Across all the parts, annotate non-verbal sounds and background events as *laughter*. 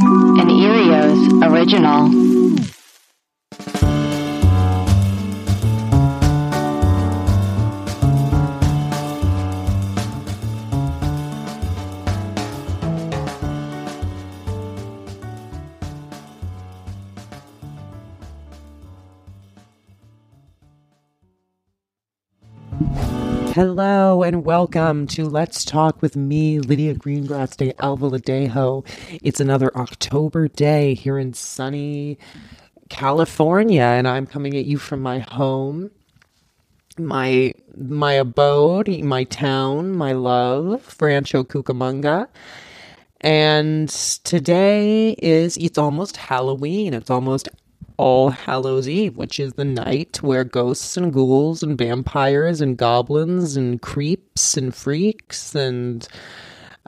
An Earios original. Hello and welcome to Let's Talk with me, Lydia Greengrass de Alvaladejo. It's another October day here in sunny California, and I'm coming at you from my home, my my abode, my town, my love, Rancho Cucamonga. And today is it's almost Halloween. It's almost all Hallows Eve, which is the night where ghosts and ghouls and vampires and goblins and creeps and freaks and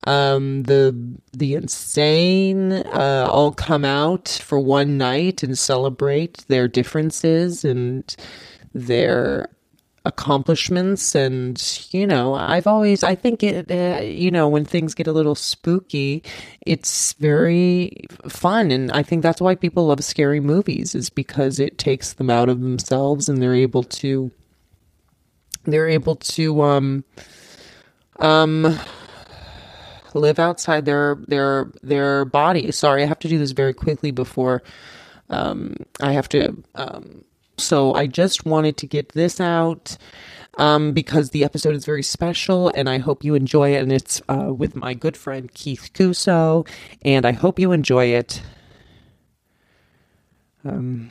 um, the the insane uh, all come out for one night and celebrate their differences and their accomplishments. And you know i've always i think it uh, you know when things get a little spooky it's very fun. And i think that's why people love scary movies is because it takes them out of themselves and they're able to they're able to um um live outside their their their body. Sorry i have to do this very quickly before um i have to um so I just wanted to get this out um, because the episode is very special and I hope you enjoy it. And it's uh, with my good friend Keith Cuso, and I hope you enjoy it. Um,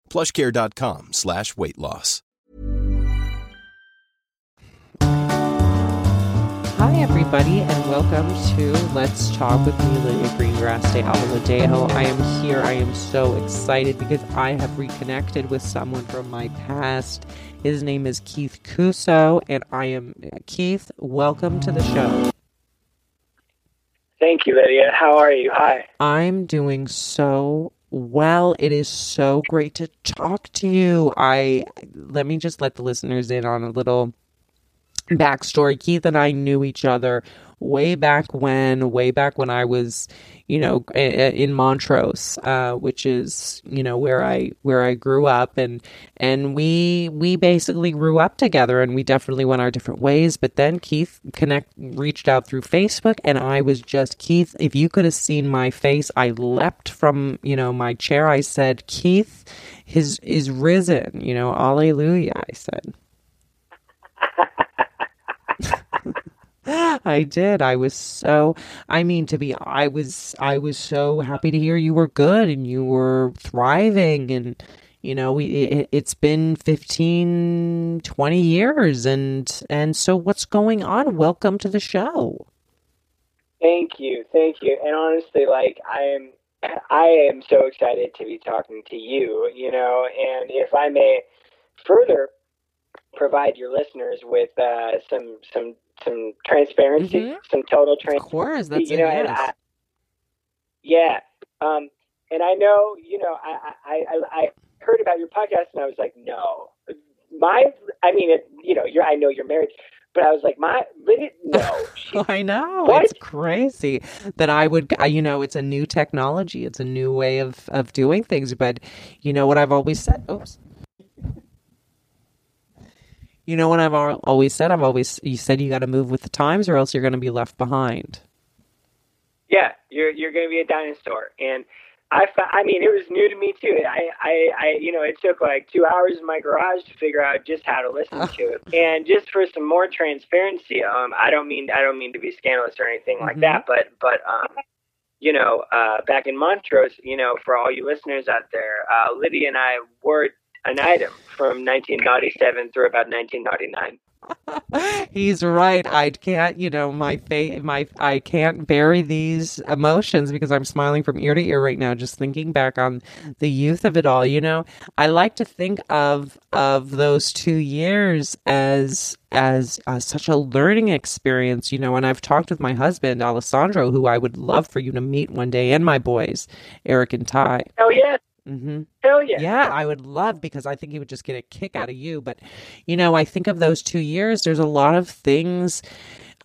plushcare.com slash weight loss. Hi, everybody, and welcome to Let's Talk with me, Lydia Greengrass de Alvaladejo. I am here. I am so excited because I have reconnected with someone from my past. His name is Keith Cuso, and I am Keith. Welcome to the show. Thank you, Lydia. How are you? Hi. I'm doing so well. It is so great to talk to you. I let me just let the listeners in on a little backstory. Keith and I knew each other way back when, way back when I was, you know, in Montrose, uh, which is, you know, where I where I grew up, and and we we basically grew up together, and we definitely went our different ways. But then Keith connect reached out through Facebook, and I was just Keith. If you could have seen my face, I leapt from you know my chair. I said, Keith, his is risen. You know, Alleluia. I said. *laughs* *laughs* I did. I was so I mean to be I was I was so happy to hear you were good and you were thriving and you know we it, it's been 15 20 years and and so what's going on? Welcome to the show. Thank you. Thank you. And honestly like I am I am so excited to be talking to you, you know, and if I may further provide your listeners with uh, some some some transparency, mm-hmm. some total transparency. Of course, that's you know, and I, yeah, um, and I know, you know, I, I I I heard about your podcast and I was like, no, my, I mean, it, you know, you're I know you're married, but I was like, my, *laughs* no. I know. What? It's crazy that I would, you know, it's a new technology. It's a new way of, of doing things. But you know what I've always said? Oops. You know what I've always said? I've always, you said you got to move with the times or else you're going to be left behind. Yeah, you're, you're going to be a dinosaur. And, I, I mean, it was new to me too. I, I, I, you know, it took like two hours in my garage to figure out just how to listen to it. And just for some more transparency, um, I don't mean, I don't mean to be scandalous or anything like mm-hmm. that, but, but, um, you know, uh, back in Montrose, you know, for all you listeners out there, uh, Lydia and I were an item from 1997 through about 1999. *laughs* He's right. I can't, you know, my face, my, I can't bury these emotions because I'm smiling from ear to ear right now, just thinking back on the youth of it all. You know, I like to think of of those two years as as uh, such a learning experience. You know, and I've talked with my husband Alessandro, who I would love for you to meet one day, and my boys, Eric and Ty. Oh yeah, Mm-hmm. Hell yeah. Yeah, I would love because I think he would just get a kick out of you. But, you know, I think of those two years, there's a lot of things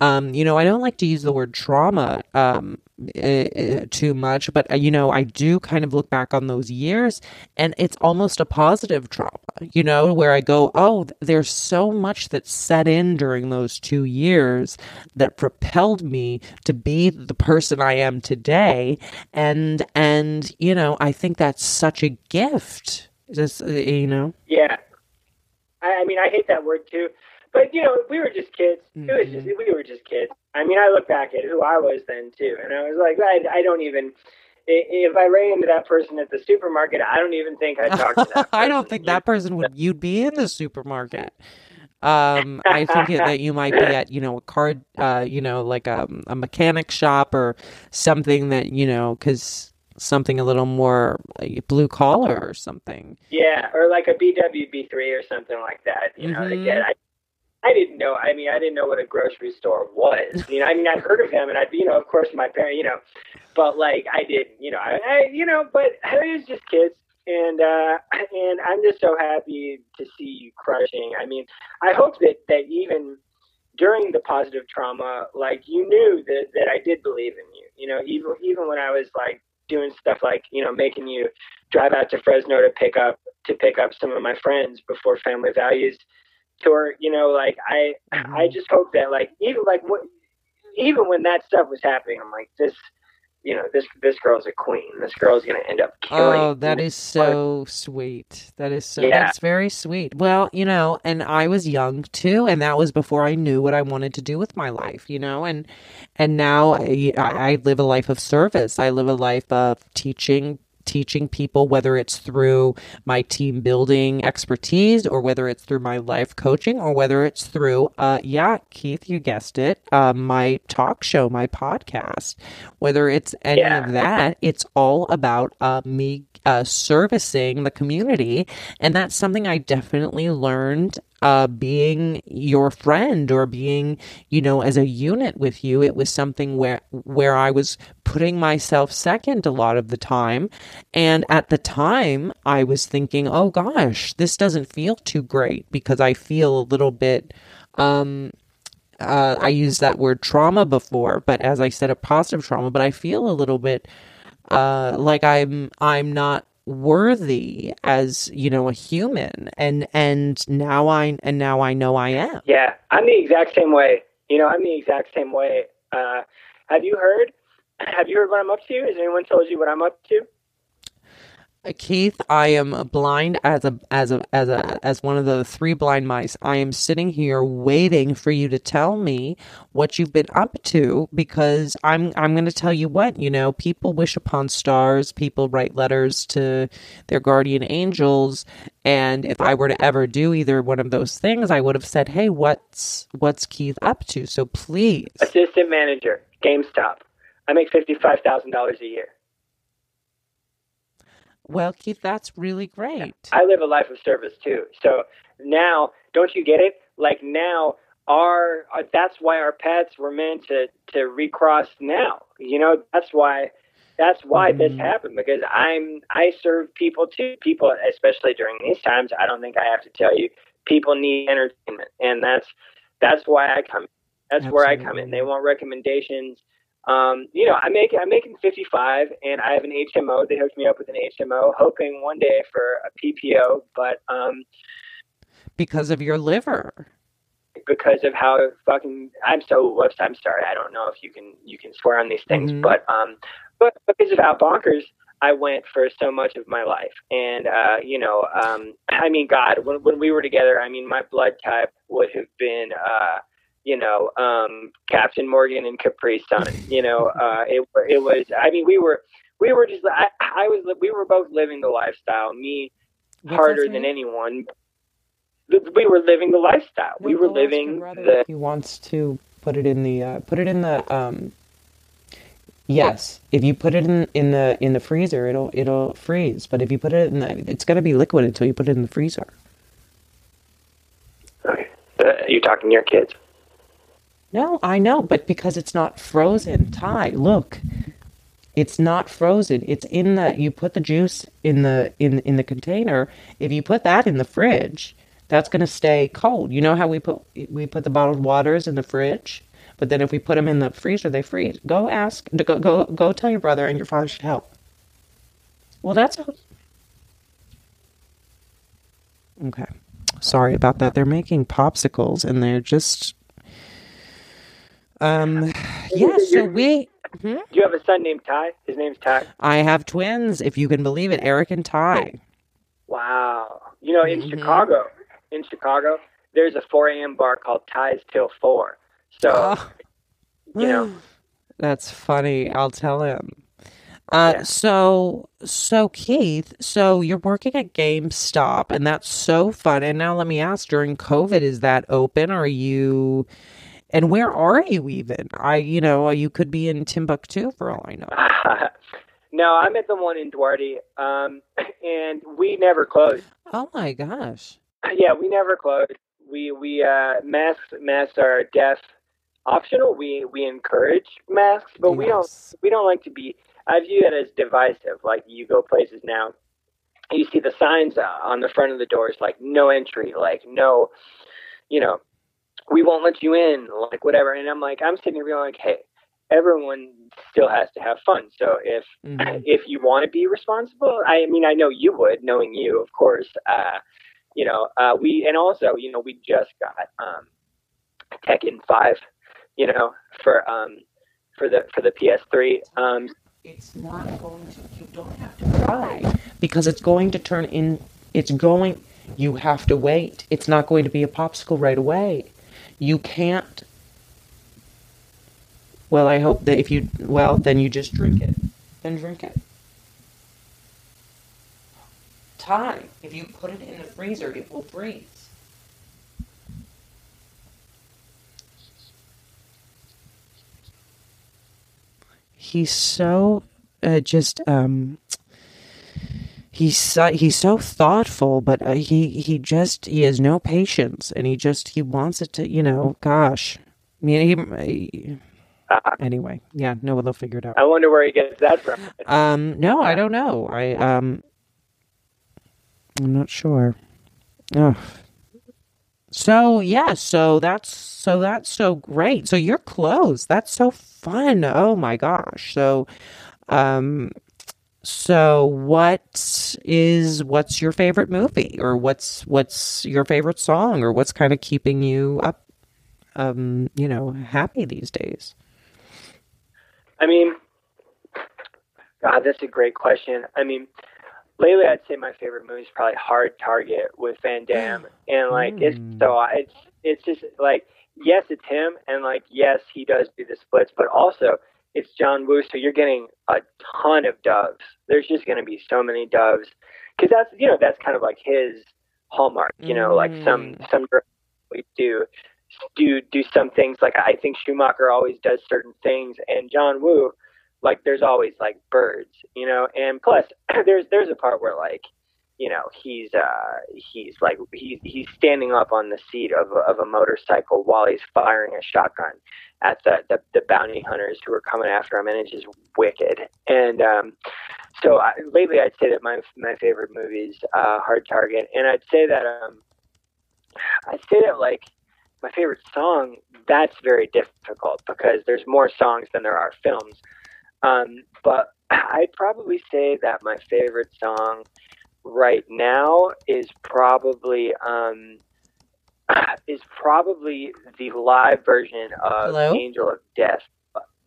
um, you know, I don't like to use the word trauma um, uh, too much, but uh, you know, I do kind of look back on those years, and it's almost a positive trauma. You know, where I go, oh, there's so much that set in during those two years that propelled me to be the person I am today, and and you know, I think that's such a gift. Just uh, you know, yeah. I, I mean, I hate that word too but you know, we were just kids. Mm-hmm. It was just mm-hmm. we were just kids. I mean, I look back at who I was then too, and I was like, I, I don't even. If I ran into that person at the supermarket, I don't even think I'd talk to that. *laughs* I don't think that person would. You'd be in the supermarket. Um, I think that you might be at, you know, a card, uh, you know, like a, a mechanic shop or something that, you know, because something a little more uh, blue collar or something. Yeah, or like a BWB3 or something like that. You know, mm-hmm. again, I I didn't know. I mean, I didn't know what a grocery store was. *laughs* You know, I mean, I'd heard of them, and I'd, you know, of course, my parents, you know, but like I didn't, you know, I, I you know, but it was just kids, and uh, and I'm just so happy to see you crushing. I mean, I hope that that even during the positive trauma, like you knew that that I did believe in you. You know, even even when I was like doing stuff like you know making you drive out to Fresno to pick up to pick up some of my friends before Family Values tour, you know, like I mm-hmm. I just hope that like even like what even when that stuff was happening, I'm like this you know, this this girl's a queen. This girl's gonna end up killing. Oh, that is so sweet. That is so. Yeah. That's very sweet. Well, you know, and I was young too, and that was before I knew what I wanted to do with my life. You know, and and now I, I live a life of service. I live a life of teaching teaching people, whether it's through my team building expertise or whether it's through my life coaching or whether it's through, uh, yeah, Keith, you guessed it, uh, my talk show, my podcast, whether it's any yeah. of that, it's all about uh, me uh, servicing the community. And that's something I definitely learned uh, being your friend or being, you know, as a unit with you. It was something where where I was putting myself second a lot of the time. And at the time, I was thinking, oh gosh, this doesn't feel too great because I feel a little bit. Um, uh, I used that word trauma before, but as I said, a positive trauma. But I feel a little bit uh, like I'm I'm not worthy as you know a human. And and now i and now i know i am. Yeah i'm the exact same way. You know i'm the exact same way. Uh have you heard have you heard what i'm up to? Has anyone told you what i'm up to Uh, Keith, I am blind as a as a as a as one of the three blind mice. I am sitting here waiting for you to tell me what you've been up to because I'm I'm going to tell you what, you know, people wish upon stars, people write letters to their guardian angels, and if I were to ever do either one of those things, I would have said, "Hey, what's what's Keith up to?" So please. Assistant manager, GameStop. I make $55,000 a year. Well, Keith, that's really great. I live a life of service too. So now, don't you get it? Like now, our, our that's why our paths were meant to to recross now. You know, that's why that's why mm. this happened because I'm I serve people too. People, especially during these times, I don't think I have to tell you, people need entertainment, and that's that's why I come. That's Absolutely. where I come in. They want recommendations um, you know, I make I'm making 55, and I have an HMO. They hooked me up with an HMO, hoping one day for a PPO, but um, because of your liver, because of how fucking I'm so whoops. I'm sorry. I don't know if you can you can swear on these things, mm-hmm. but um, but because of how bonkers I went for so much of my life, and uh, you know, um, I mean, God, when when we were together, I mean, my blood type would have been uh you know, um, Captain Morgan and Capri Sun. You know, uh, it it was. I mean, we were we were just. I, I was. We were both living the lifestyle. Me What's harder than anyone. We were living the lifestyle. we were living the. He wants to put it in the. Uh, put it in the. Um, yes, if you put it in in the in the freezer, it'll it'll freeze. But if you put it in the, it's gonna be liquid until you put it in the freezer. Okay, uh, you talking to your kids? No, I know, but because it's not frozen. Ty, look. It's not frozen. It's in the you put the juice in the in in the container. If you put that in the fridge, that's going to stay cold. You know how we put we put the bottled waters in the fridge, but then if we put them in the freezer, they freeze. Go ask go go go tell your brother and your father should help. Well, that's Okay. Sorry about that. They're making popsicles and they're just um, *sighs* yeah, so we. Hmm? Do you have a son named Ty? His name's Ty. I have twins, if you can believe it, Eric and Ty. Wow. You know, in mm-hmm. Chicago, in Chicago, there's a 4 a.m. bar called Ty's Till 4. So, oh. you know. *sighs* That's funny. I'll tell him. Uh, yeah. so, so Keith, so you're working at GameStop, and that's so fun. And now let me ask: during COVID, is that open? Or are you and where are you even? I, you know, you could be in Timbuktu for all I know. *laughs* no, I'm at the one in Duarte, um, *laughs* and we never closed. Oh my gosh. *laughs* Yeah, we never closed. We we uh, masks masks are deaf optional. We we encourage masks, but yes. we don't we don't like to be. I view it as divisive. Like you go places now, you see the signs uh, on the front of the doors like no entry, like no, you know, we won't let you in, like whatever. And I'm like, I'm sitting here being like, hey, everyone still has to have fun. So if mm-hmm. *clears throat* if you want to be responsible, I mean, I know you would, knowing you, of course. Uh, you know, uh, we and also, you know, we just got um, Tekken Five, you know, for um, for the for the PS3. Um, it's not going to. You don't have to cry because it's going to turn in. It's going. You have to wait. It's not going to be a popsicle right away. You can't. Well, I hope that if you. Well, then you just drink it. Then drink it. Time. If you put it in the freezer, it will freeze. He's so uh, just um he's so, he's so thoughtful, but uh, he he just he has no patience, and he just he wants it to you know, gosh, I mean, he, uh, anyway, yeah, no, they'll figure it out. I wonder where he gets that from. Um, no, I don't know. I um, I'm not sure. Oh. So yeah, so that's so that's so great. So you're close. That's so fun. Oh my gosh. So um so what is what's your favorite movie or what's what's your favorite song or what's kind of keeping you up um you know happy these days? I mean God, that's a great question. I mean, lately I'd say my favorite movie is probably Hard Target with Van Damme, *gasps* and like it's so it's it's just like yes, it's him, and like yes, he does do the splits, but also it's John Woo, so you're getting a ton of doves. There's just going to be so many doves because that's you know that's kind of like his hallmark. You know, like some mm. some we do do do some things like I think Schumacher always does certain things, and John Woo, like there's always like birds, you know, and plus *clears throat* there's there's a part where like you know he's uh he's like he's he's standing up on the seat of a, of a motorcycle while he's firing a shotgun at the, the the bounty hunters who are coming after him and it's just wicked. And um so I, lately I'd say that my my favorite movies uh Hard Target. And I'd say that um I'd say that like my favorite song that's very difficult because there's more songs than there are films. Um but I'd probably say that my favorite song right now is probably um, *clears throat* is probably the live version of Hello? Angel of Death.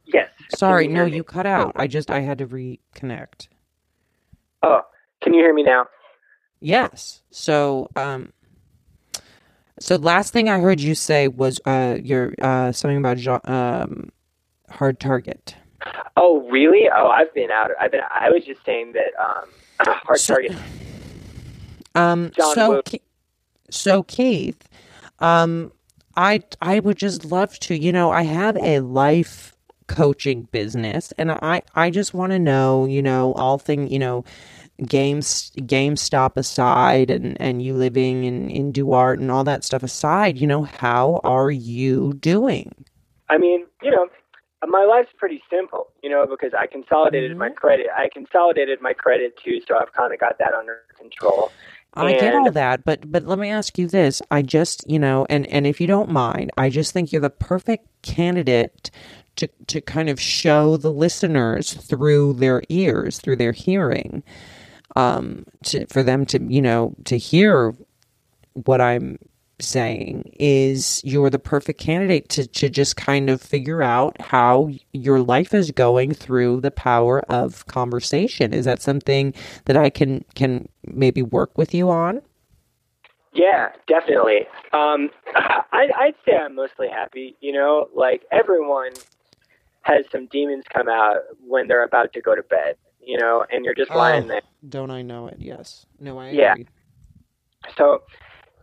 Yes. Sorry, you no, you cut out. I just I had to reconnect. Oh, can you hear me now? Yes. So, um, so last thing I heard you say was uh, your uh, something about Jo- um, hard target. Oh, really? Oh, I've been out. I've been. I was just saying that um, *clears throat* Hard So- Target. Um, so, Ke- so Keith, um, I I would just love to. You know, I have a life coaching business, and I I just want to know, you know, all thing, you know, games GameStop aside, and and you living in in Duarte and all that stuff aside, you know, how are you doing? I mean, you know, my life's pretty simple, you know, because I consolidated Mm-hmm. my credit. I consolidated my credit too, so I've kind of got that under control. I get all that, but but let me ask you this. I just, you know, and and if you don't mind, I just think you're the perfect candidate to to kind of show the listeners through their ears, through their hearing, um, to for them to, you know, to hear what I'm saying is you're the perfect candidate to, to just kind of figure out how your life is going through the power of conversation. Is that something that I can can maybe work with you on? Yeah, definitely. Um, *laughs* I, I'd say I'm mostly happy. You know, like everyone has some demons come out when they're about to go to bed. You know, and you're just lying Oh, there. Don't I know it? Yes. No, I Yeah. agree. So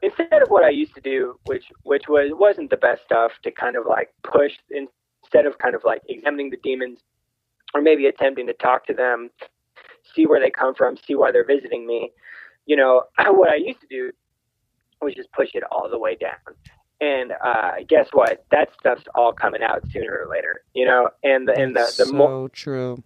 instead of what I used to do, which which was wasn't the best stuff, to kind of like push instead of kind of like examining the demons, or maybe attempting to talk to them, see where they come from, see why they're visiting me. You know, *clears throat* what I used to do was just push it all the way down. And uh, guess what? That stuff's all coming out sooner or later. You know, and the and the, the so more true.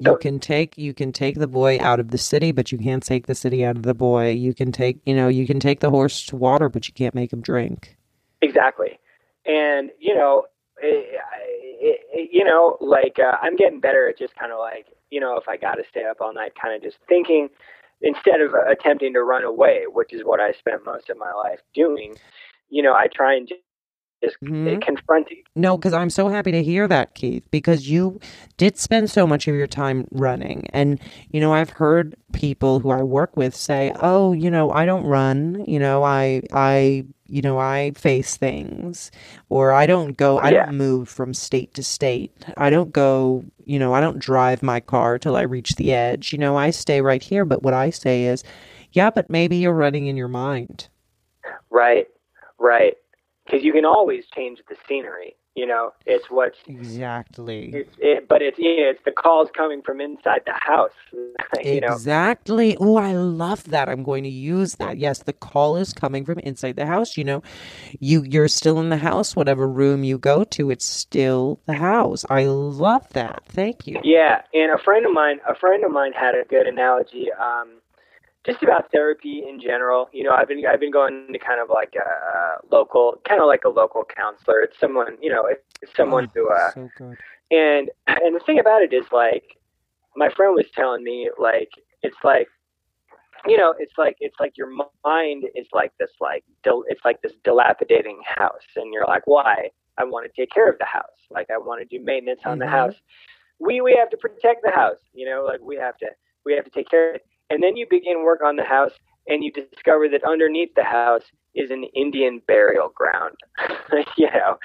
You can take you can take the boy out of the city, but you can't take the city out of the boy. You can take you know you can take the horse to water, but you can't make him drink. Exactly. And, you know, it, it, it, you know, like uh, I'm getting better at just kind of like, you know, if I got to stay up all night, kind of just thinking instead of uh, attempting to run away, which is what I spent most of my life doing, you know, I try and just, just Mhm. confront it. No, because I'm so happy to hear that, Keith, because you did spend so much of your time running. And, you know, I've heard people who I work with say, oh, you know, I don't run, you know, I, I, you know, I face things, or I don't go, I Yeah. don't move from state to state. I don't go, you know, I don't drive my car till I reach the edge. You know, I stay right here. But what I say is, yeah, but maybe you're running in your mind. Right, right. Because you can always change the scenery. You know, it's what Exactly. it's it, but it's you know, it's the calls coming from inside the house. *laughs* Exactly. Oh, I love that. I'm going to use that. Yes, the call is coming from inside the house. You know, you you're still in the house. Whatever room you go to, it's still the house. I love that. Thank you. Yeah, and a friend of mine, a friend of mine had a good analogy, um, just about therapy in general. You know, I've been I've been going to kind of like a local, kind of like a local counselor. It's someone, you know, it's someone who, uh, So good. and and the thing about it is like, my friend was telling me like it's like, you know, it's like it's like your mind is like this like dil- it's like this dilapidating house, and you're like, why? I want to take care of the house. Like I want to do maintenance on the Mhm. house we we have to protect the house you know like we have to we have to take care of it And then you begin work on the house and you discover that underneath the house is an Indian burial ground, *laughs* you know,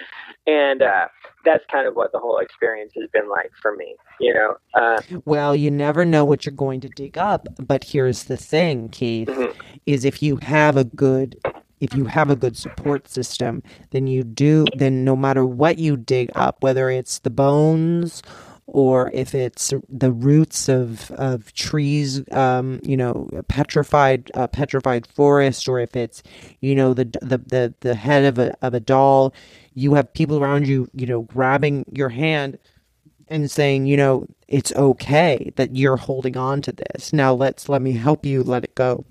and uh, that's kind of what the whole experience has been like for me, you know. Uh, well, you never know what you're going to dig up, but here's the thing, Keith, mm-hmm. is if you have a good if you have a good support system, then you do then no matter what you dig up, whether it's the bones or if it's the roots of of trees, um, you know, petrified uh, petrified forest, or if it's you know the the the, the head of a of a doll, you have people around you, you know, grabbing your hand and saying, you know, it's okay that you're holding on to this. Now let's let me help you let it go.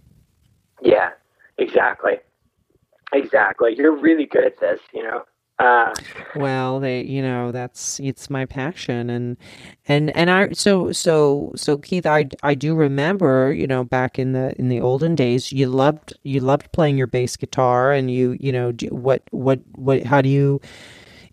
Yeah, exactly. Exactly. You're really good at this, you know. Uh, well, they, you know, that's it's my passion, and and and I so so so Keith, I I do remember, you know, back in the in the olden days, you loved you loved playing your bass guitar, and you you know what what what how do you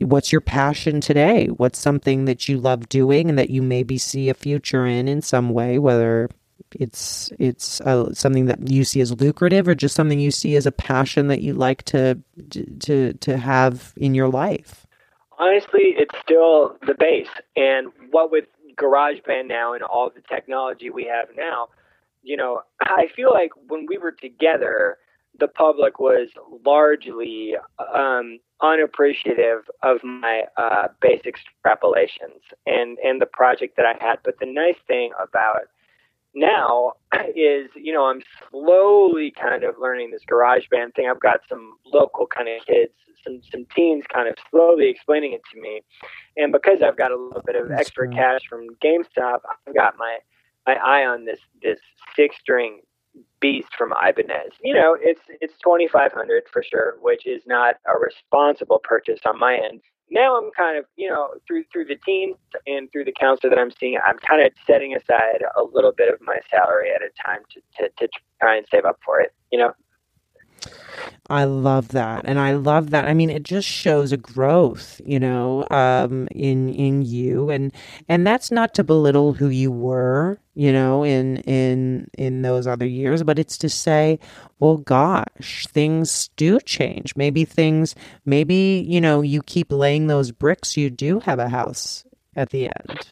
what's your passion today? What's something that you love doing and that you maybe see a future in in some way, whether it's it's uh, something that you see as lucrative or just something you see as a passion that you like to to to have in your life honestly it's still the base and what with garageband now and all the technology we have now you know i feel like when we were together the public was largely um, unappreciative of my uh, bass extrapolations and and the project that I had. But the nice thing about now *clears throat* is, you know, I'm slowly kind of learning this garage band thing. I've got some local kind of kids, some some teens kind of slowly explaining it to me. And because I've got a little bit of That's extra cash from GameStop, I've got my my eye on this this six string beast from Ibanez. You know, it's it's twenty five hundred for sure, which is not a responsible purchase on my end now I'm kind of, you know, through through the teams and through the counselor that I'm seeing, I'm kind of setting aside a little bit of my salary at a time to, to, to try and save up for it, you know? I love that, and I love that. I mean, it just shows a growth, you know, um, in in you, and and that's not to belittle who you were, you know, in in in those other years, but it's to say, well, gosh, things do change. Maybe things, maybe you know, you keep laying those bricks, you do have a house at the end.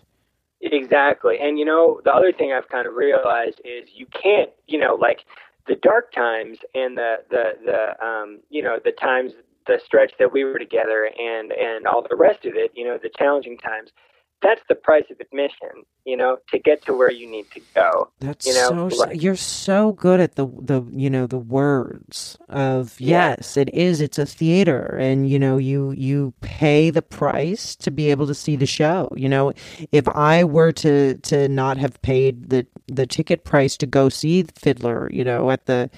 Exactly, and you know, the other thing I've kind of realized is you can't, you know, like the dark times and the the the um you know the times the stretch that we were together and and all the rest of it you know the challenging times that's the price of admission, you know, to get to where you need to go. That's you know, so. Like, you're so good at the the you know the words of yeah. yes, it is. It's a theater, and you know you you pay the price to be able to see the show. You know, if I were to to not have paid the the ticket price to go see Fiddler, you know, at the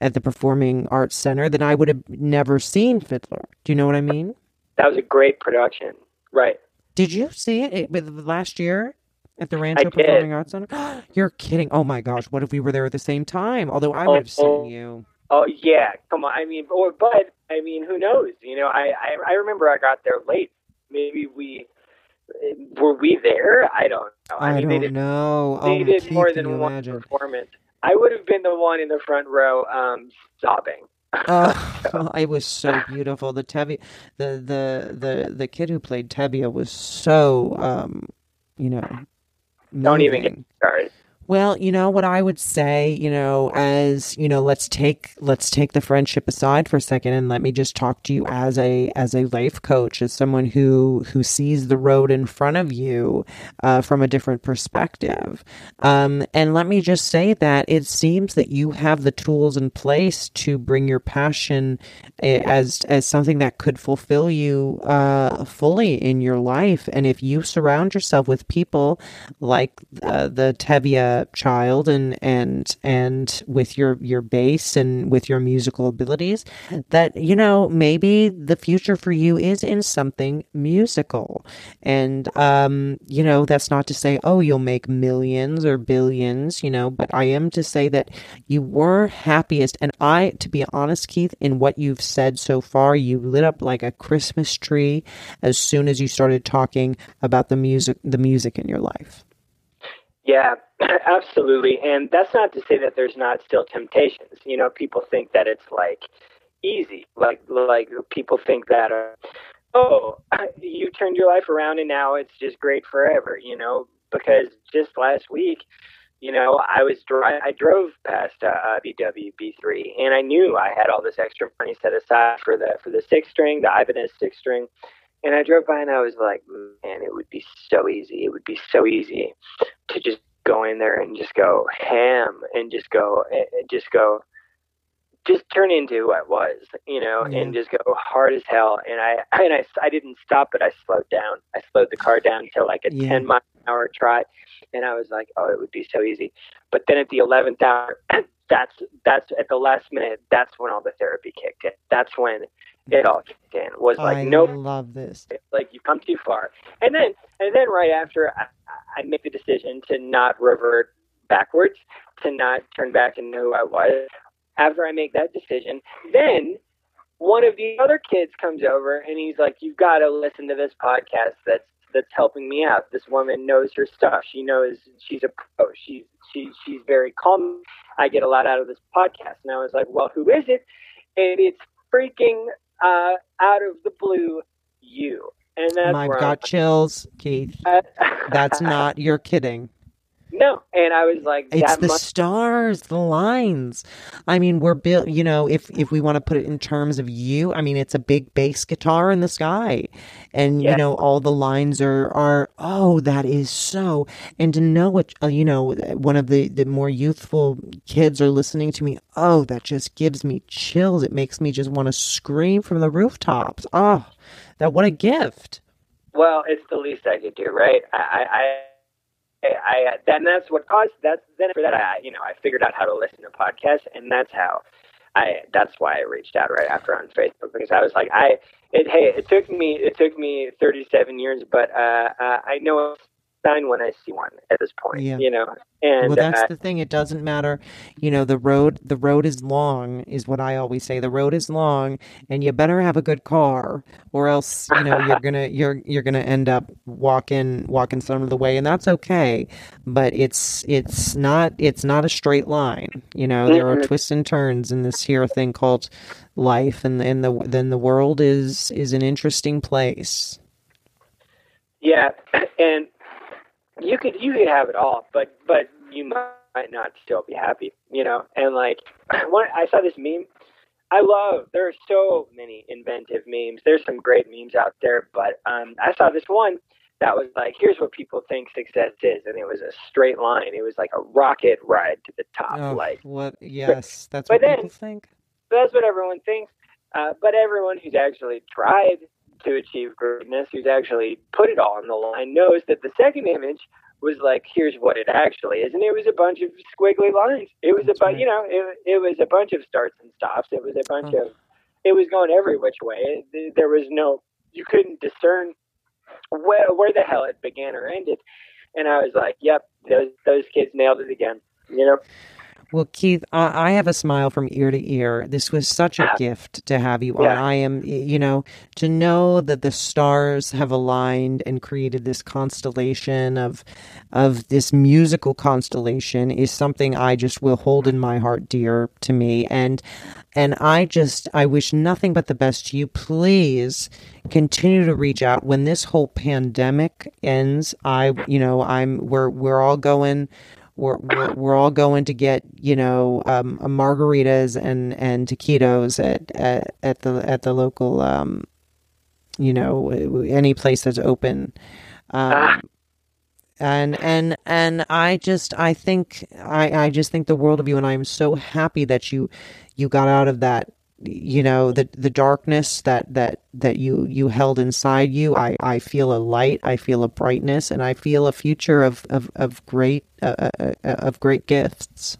at the Performing Arts Center, then I would have never seen Fiddler. Do you know what I mean? That was a great production, right? Did you see it with last year at the Rancho Performing Arts Center? *gasps* You're kidding! Oh my gosh! What if we were there at the same time? Although I would have seen oh, you. Oh yeah, come on. I mean, or, but I mean, who knows? You know, I, I I remember I got there late. Maybe we were we there? I don't know. I, I mean, don't they did, know. They oh, did more than one imagine? performance. I would have been the one in the front row, um, sobbing oh, *laughs* it was so beautiful. The Tevye, the the the the kid who played Tevye was so, um, you know, moving. don't even get started. Well, you know what I would say, you know, as, you know, let's take let's take the friendship aside for a second and let me just talk to you as a as a life coach, as someone who who sees the road in front of you uh, from a different perspective. Um, and let me just say that it seems that you have the tools in place to bring your passion eh, as as something that could fulfill you uh, fully in your life. And if you surround yourself with people like uh, the Child and and and with your your bass and with your musical abilities that you know maybe the future for you is in something musical. And um you know that's not to say oh you'll make millions or billions you know but i am to say that you were happiest. And i to be honest keith in what you've said so far you lit up like a christmas tree as soon as you started talking about the music the music in your life Yeah, *clears throat* absolutely. And that's not to say that there's not still temptations. You know, people think that it's like easy. Like like people think that uh, oh, *clears throat* you turned your life around and now it's just great forever, you know, because just last week, you know, I was dri- I drove past uh, BW B3 and I knew I had all this extra money set aside for the for the six string, the Ibanez six string. And I drove by and I was like, man, it would be so easy. It would be so easy to just go in there and just go ham and just go, eh, eh, just go, just turn into who I was, you know, and just go hard as hell. And I, *laughs* and I, I didn't stop, but I slowed down. I slowed the car down to like a yeah. 10 mile an hour trot. And I was like, oh, it would be so easy. But then at the 11th hour, *clears throat* that's, that's at the last minute, that's when all the therapy kicked in. That's when it all kicked in. Was like, I no, love this. Like you've come too far. And then, and then right after I, make the decision to not revert backwards, to not turn back into who I was after I make that decision, then one of the other kids comes over and he's like, "You've got to listen to this podcast. That's that's helping me out. This woman knows her stuff. She knows she's a pro. She's she she's very calm. I get a lot out of this podcast." And I was like, "Well, who is it?" And it's freaking uh, out of the blue, you. And that's I've got chills, Keith. *laughs* that's not. *laughs* You're kidding. No, and I was like, it's the must- stars, the lines. I mean, we're built. You know, if if we want to put it in terms of you, I mean, it's a big bass guitar in the sky, and yeah. you know, all the lines are are. Oh, that is so. And to know what uh, you know, one of the the more youthful kids are listening to me. Oh, that just gives me chills. It makes me just want to scream from the rooftops. Oh, that what a gift. Well, it's the least I could do, right? I, I I then that's what caused that's then for that I you know I figured out how to listen to podcasts and that's how I that's why I reached out right after on Facebook because I was like I it hey it took me it took me 37 years but uh, uh I know sign when I see one at this point. Yeah. You know, and well, that's uh, the thing. It doesn't matter. You know, the road the road is long, is what I always say. The road is long, and you better have a good car, or else you know you're *laughs* gonna you're you're gonna end up walking walking some of the way, and that's okay. But it's it's not it's not a straight line. You know, there are twists and turns in this here thing called life, and and the then the world is is an interesting place. Yeah, *clears throat* and you could you could have it all, but but you might not still be happy, you know. And like *clears throat* when I saw this meme, I love there are so many inventive memes. There's some great memes out there, but um, I saw this one that was like, here's what people think success is, and it was a straight line. It was like a rocket ride to the top. Oh, like what? Yes, that's what then, people think. That's what everyone thinks. Uh, but everyone who's actually tried to achieve greatness, who's actually put it all on the line, knows that the second image was like, here's what it actually is, and it was a bunch of squiggly lines. It was That's a bunch, right. you know, it, it was a bunch of starts and stops. It was a bunch oh. of, it was going every which way. There was no, you couldn't discern where where the hell it began or ended. And I was like, yep, those those kids nailed it again. You know. Well, Keith, I have a smile from ear to ear. This was such a *laughs* gift to have you yeah. on. I am, you know, to know that the stars have aligned and created this constellation of, of this musical constellation is something I just will hold in my heart dear to me. And, and I just, I wish nothing but the best to you. Please continue to reach out when this whole pandemic ends. I, you know, I'm, we're, we're all going we're, we're, we're all going to get you know um, margaritas and and taquitos at, at at the at the local um, you know any place that's open um, ah. and and and I just I think I I just think the world of you and I am so happy that you you got out of that you know the the darkness that that that you you held inside you i i feel a light i feel a brightness and i feel a future of of of great uh, uh, uh of great gifts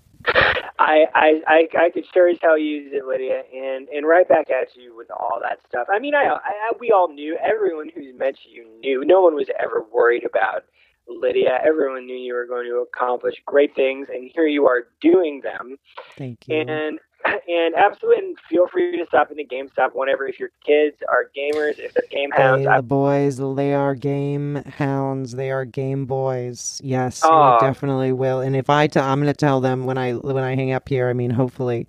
I, I I I could sure as hell use it, Lydia, and and right back at you with all that stuff. I mean, I, I we all knew. Everyone who's met you knew. No one was ever worried about Lydia. Everyone knew you were going to accomplish great things, and here you are doing them. Thank you. And and absolutely, and feel free to stop into GameStop whenever. If your kids are gamers, if they're game hounds, Hey, the boys, they are game hounds. They are game boys. Yes, we definitely will. And if I, t- I'm going to tell them when I when I hang up here. I mean, hopefully,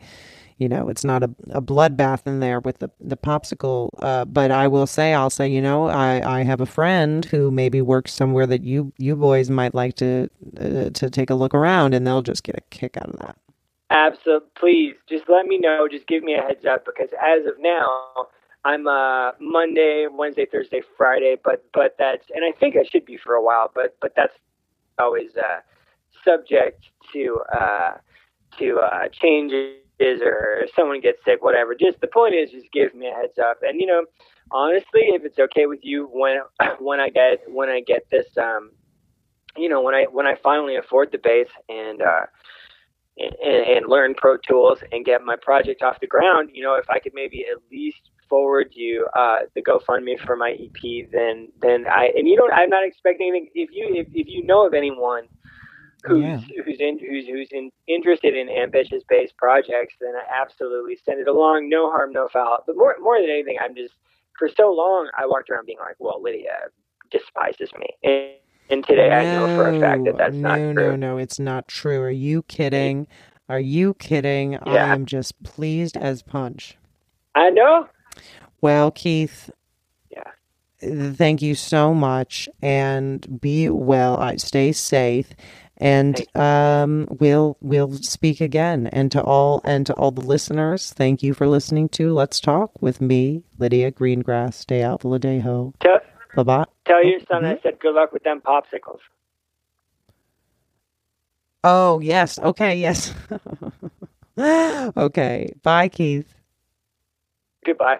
you know, it's not a, a bloodbath in there with the the popsicle. Uh, but I will say, I'll say, you know, I I have a friend who maybe works somewhere that you you boys might like to uh, to take a look around, and they'll just get a kick out of that. Absolutely. Please, just let me know. Just give me a heads up because as of now, I'm uh Monday, Wednesday, Thursday, Friday, but but that's and I think I should be for a while, but but that's always uh subject to uh to uh changes or someone gets sick, whatever. Just the point is just give me a heads up. And you know, honestly, if it's okay with you when *coughs* when I get when I get this um you know, when I when I finally afford the base and uh and, and learn Pro Tools and get my project off the ground, you know, if I could maybe at least forward you uh, the GoFundMe for my EP, then then I and you don't. I'm not expecting anything. If you if, if you know of anyone who's Yeah. who's in, who's who's in, interested in ambitious based projects, then I absolutely send it along. No harm, no foul. But more more than anything, I'm just for so long I walked around being like, well, Lydia despises me. And, and today I know for a fact that that's no, not no, true. no, no, it's not true. Are you kidding? Are you kidding? I am just pleased as punch. I know. Well, Keith, Yeah. thank you so much, and be well. I stay safe, and um, we'll we'll speak again. And to all and to all the listeners, thank you for listening to Let's Talk with me, Lydia Greengrass. Stay out, Valadejo. Tell, Bye. tell your oh, son I mm-hmm. said good luck with them popsicles. Oh yes. Okay. Yes. *laughs* okay. Bye, Keith. Goodbye.